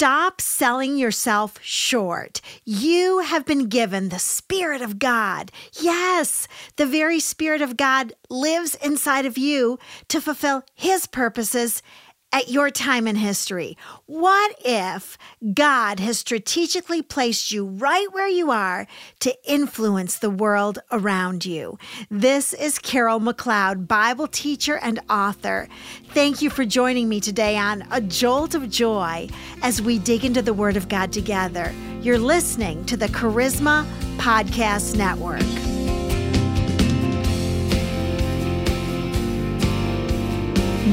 Stop selling yourself short. You have been given the Spirit of God. Yes, the very Spirit of God lives inside of you to fulfill His purposes at your time in history? What if God has strategically placed you right where you are to influence the world around you? This is Carol McLeod, Bible teacher and author. Thank you for joining me today on A Jolt of Joy as we dig into the Word of God together. You're listening to the Charisma Podcast Network.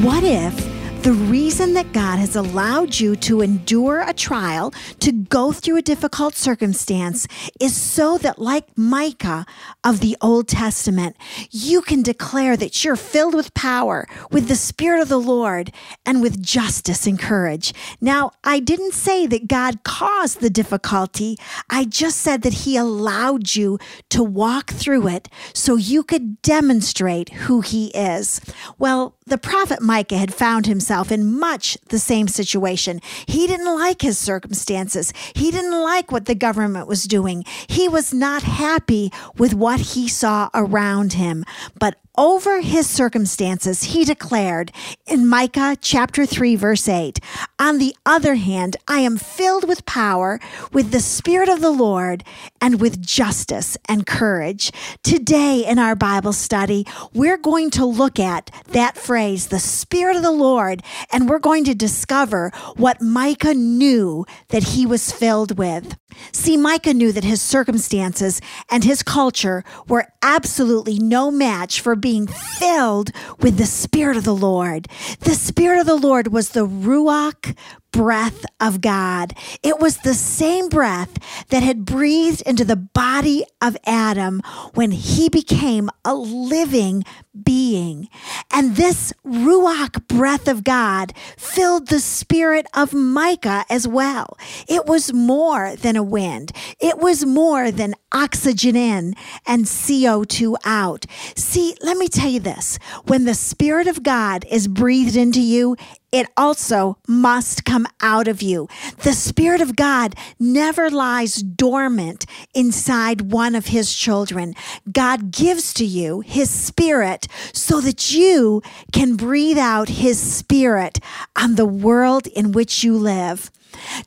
What if? The reason that God has allowed you to endure a trial, to go through a difficult circumstance, is so that, like Micah of the Old Testament, you can declare that you're filled with power, with the Spirit of the Lord, and with justice and courage. Now, I didn't say that God caused the difficulty, I just said that He allowed you to walk through it so you could demonstrate who He is. Well, the prophet Micah had found himself in much the same situation. He didn't like his circumstances. He didn't like what the government was doing. He was not happy with what he saw around him. But over his circumstances, he declared in Micah chapter 3, verse 8, On the other hand, I am filled with power, with the Spirit of the Lord, and with justice and courage. Today in our Bible study, we're going to look at that phrase, the Spirit of the Lord, and we're going to discover what Micah knew that he was filled with. See, Micah knew that his circumstances and his culture were absolutely no match for being filled with the Spirit of the Lord. The Spirit of the Lord was the Ruach breath of God. It was the same breath that had breathed into the body of Adam when he became a living being. And this Ruach breath of God filled the spirit of Micah as well. It was more than a wind. It was more than oxygen in and CO2 out. See, let me tell you this. When the spirit of God is breathed into you, it also must come out of you. The Spirit of God never lies dormant inside one of His children. God gives to you His Spirit so that you can breathe out His Spirit on the world in which you live.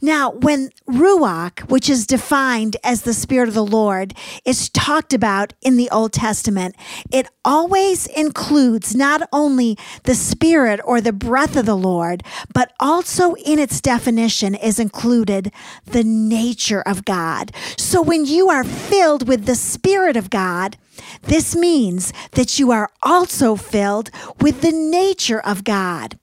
Now, when Ruach, which is defined as the Spirit of the Lord, is talked about in the Old Testament, it always includes not only the Spirit or the breath of the Lord, but also in its definition is included the nature of God. So when you are filled with the Spirit of God, this means that you are also filled with the nature of God.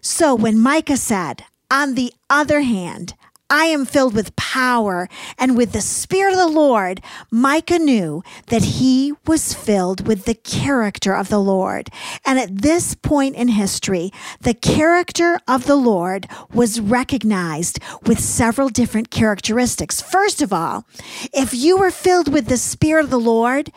So when Micah said, on the other hand, I am filled with power and with the Spirit of the Lord. Micah knew that he was filled with the character of the Lord. And at this point in history, the character of the Lord was recognized with several different characteristics. First of all, if you were filled with the Spirit of the Lord,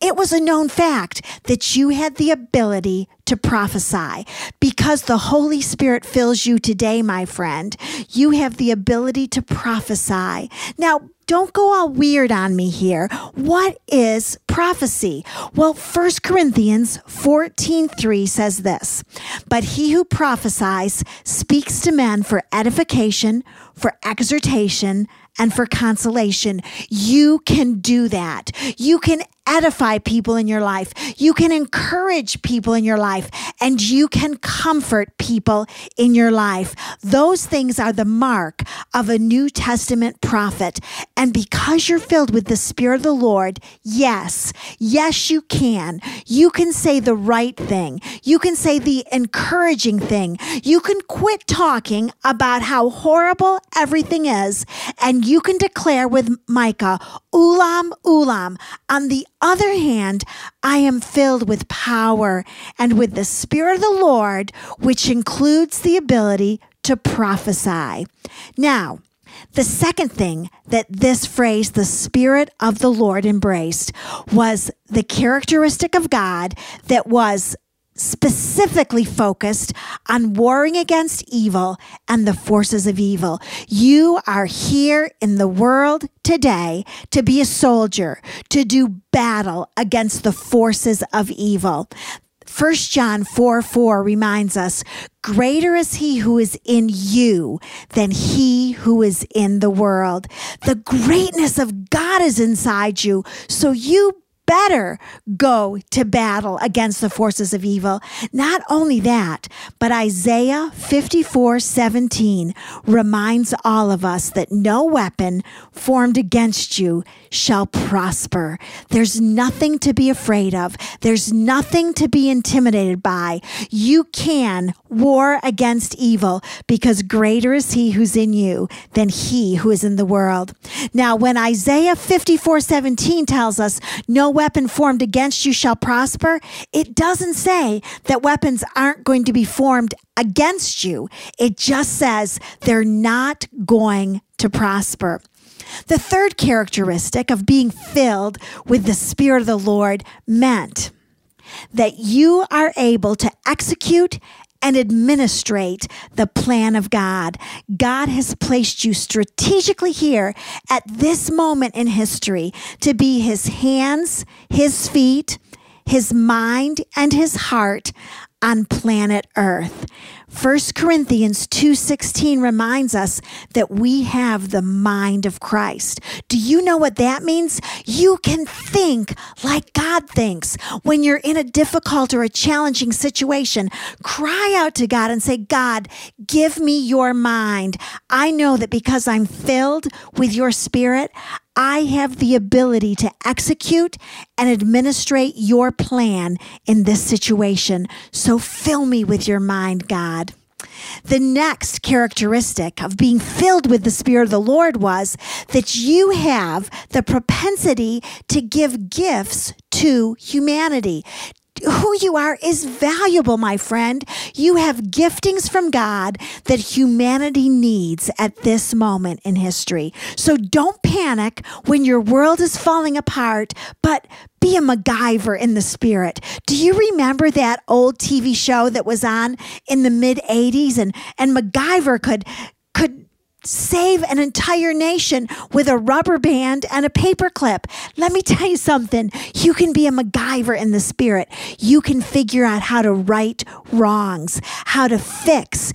it was a known fact that you had the ability to prophesy. Because the Holy Spirit fills you today, my friend, you have the ability to prophesy. Now, don't go all weird on me here. What is prophecy? Well, 1 Corinthians 14:3 says this, "But he who prophesies speaks to men for edification, for exhortation, and for consolation. You can do that. You can edify people in your life. You can encourage people in your life and you can comfort people in your life. Those things are the mark of a New Testament prophet. And because you're filled with the Spirit of the Lord, yes, yes, you can. You can say the right thing. You can say the encouraging thing. You can quit talking about how horrible everything is and you can declare with Micah, Ulam, Ulam, on the other hand, I am filled with power and with the Spirit of the Lord, which includes the ability to prophesy. Now, the second thing that this phrase, the Spirit of the Lord, embraced was the characteristic of God that was specifically focused on warring against evil and the forces of evil. You are here in the world today to be a soldier, to do battle against the forces of evil. 1 John 4 4 reminds us, Greater is he who is in you than he who is in the world. The greatness of God is inside you, so you better go to battle against the forces of evil. Not only that, but Isaiah 54 17 reminds all of us that no weapon formed against you shall prosper. There's nothing to be afraid of. There's nothing to be intimidated by. You can war against evil because greater is he who's in you than he who is in the world. Now, when Isaiah 54 17 tells us no weapon formed against you shall prosper, it doesn't say that weapons aren't going to be formed against you. It just says they're not going to prosper. The third characteristic of being filled with the Spirit of the Lord meant that you are able to execute and administrate the plan of God. God has placed you strategically here at this moment in history to be his hands, his feet, his mind, and his heart on planet Earth. 1 Corinthians 2:16 reminds us that we have the mind of Christ. Do you know what that means? You can think like God thinks. When you're in a difficult or a challenging situation, cry out to God and say, "God, give me your mind. I know that because I'm filled with your spirit, I have the ability to execute and administrate your plan in this situation. So fill me with your mind, God. The next characteristic of being filled with the Spirit of the Lord was that you have the propensity to give gifts to humanity who you are is valuable, my friend. You have giftings from God that humanity needs at this moment in history. So don't panic when your world is falling apart, but be a MacGyver in the spirit. Do you remember that old TV show that was on in the mid 80s and and MacGyver could could save an entire nation with a rubber band and a paperclip. Let me tell you something. You can be a MacGyver in the spirit. You can figure out how to right wrongs, how to fix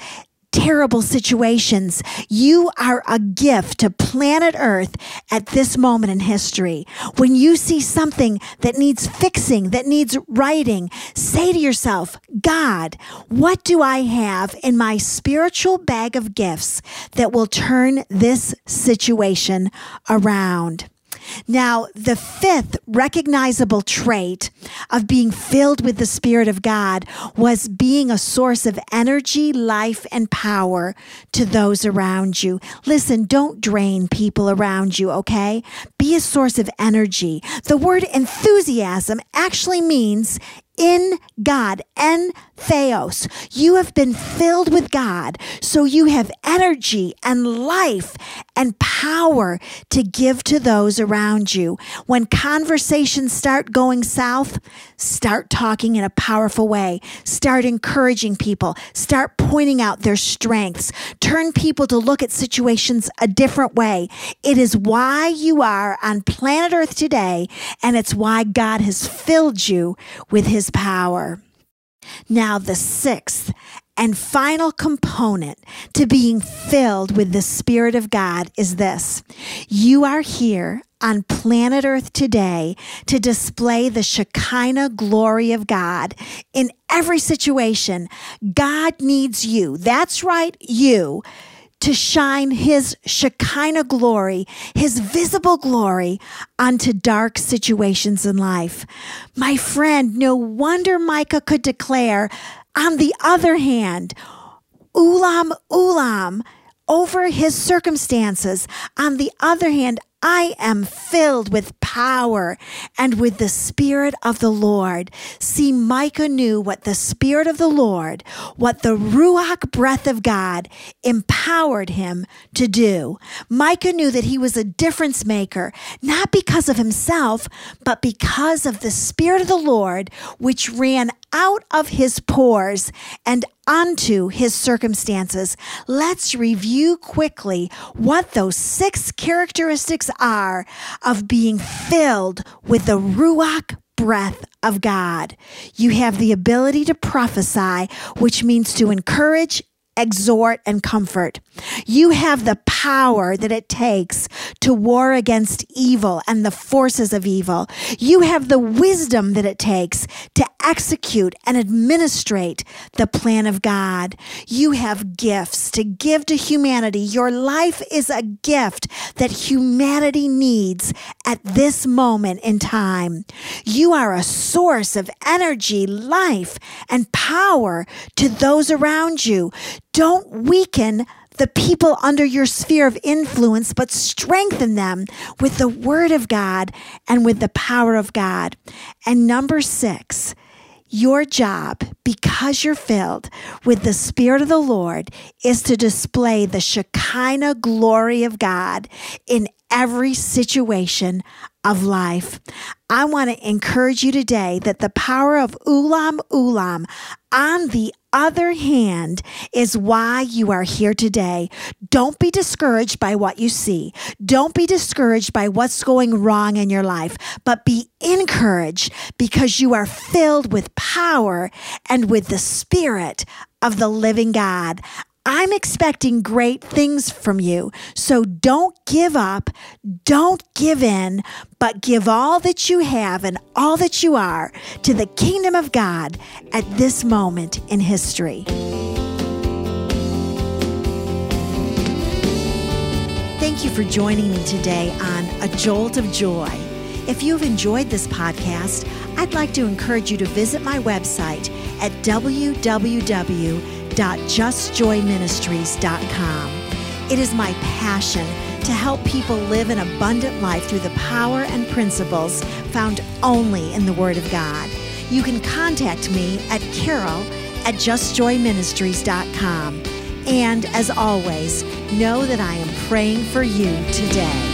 terrible situations. You are a gift to planet Earth at this moment in history. When you see something that needs fixing, that needs righting, say to yourself, God, what do I have in my spiritual bag of gifts that will turn this situation around? Now, the fifth recognizable trait of being filled with the Spirit of God was being a source of energy, life, and power to those around you. Listen, don't drain people around you, okay? Be a source of energy. The word enthusiasm actually means in God, en theos. You have been filled with God, so you have energy and life and power to give to those around you. When conversations start going south, start talking in a powerful way. Start encouraging people. Start pointing out their strengths. Turn people to look at situations a different way. It is why you are on planet Earth today, and it's why God has filled you with his power. Now, the sixth and final component to being filled with the Spirit of God is this you are here on planet Earth today to display the Shekinah glory of God in every situation. God needs you. That's right, you to shine his Shekinah glory, his visible glory onto dark situations in life. My friend, no wonder Micah could declare, on the other hand, Ulam, Ulam, over his circumstances. On the other hand, I am filled with power and with the Spirit of the Lord. See, Micah knew what the Spirit of the Lord, what the Ruach breath of God empowered him to do. Micah knew that he was a difference maker, not because of himself, but because of the Spirit of the Lord, which ran out of his pores and onto his circumstances. Let's review quickly what those six characteristics are of being filled with the Ruach breath of God. You have the ability to prophesy, which means to encourage, exhort, and comfort. You have the power that it takes to war against evil and the forces of evil. You have the wisdom that it takes to execute and administrate the plan of God. You have gifts to give to humanity. Your life is a gift that humanity needs at this moment in time. You are a source of energy, life, and power to those around you. Don't weaken the people under your sphere of influence, but strengthen them with the word of God and with the power of God. And number six, your job, because you're filled with the Spirit of the Lord, is to display the Shekinah glory of God in every situation of life. I want to encourage you today that the power of Ulam Ulam on the other hand is why you are here today. Don't be discouraged by what you see. Don't be discouraged by what's going wrong in your life, but be encouraged because you are filled with power and with the spirit of the living God. I'm expecting great things from you. So don't give up. Don't give in, but give all that you have and all that you are to the kingdom of God at this moment in history. Thank you for joining me today on A Jolt of Joy. If you've enjoyed this podcast, I'd like to encourage you to visit my website at www www.justjoyministries.com. It is my passion to help people live an abundant life through the power and principles found only in the Word of God. You can contact me at carol at justjoyministries.com. And as always, know that I am praying for you today.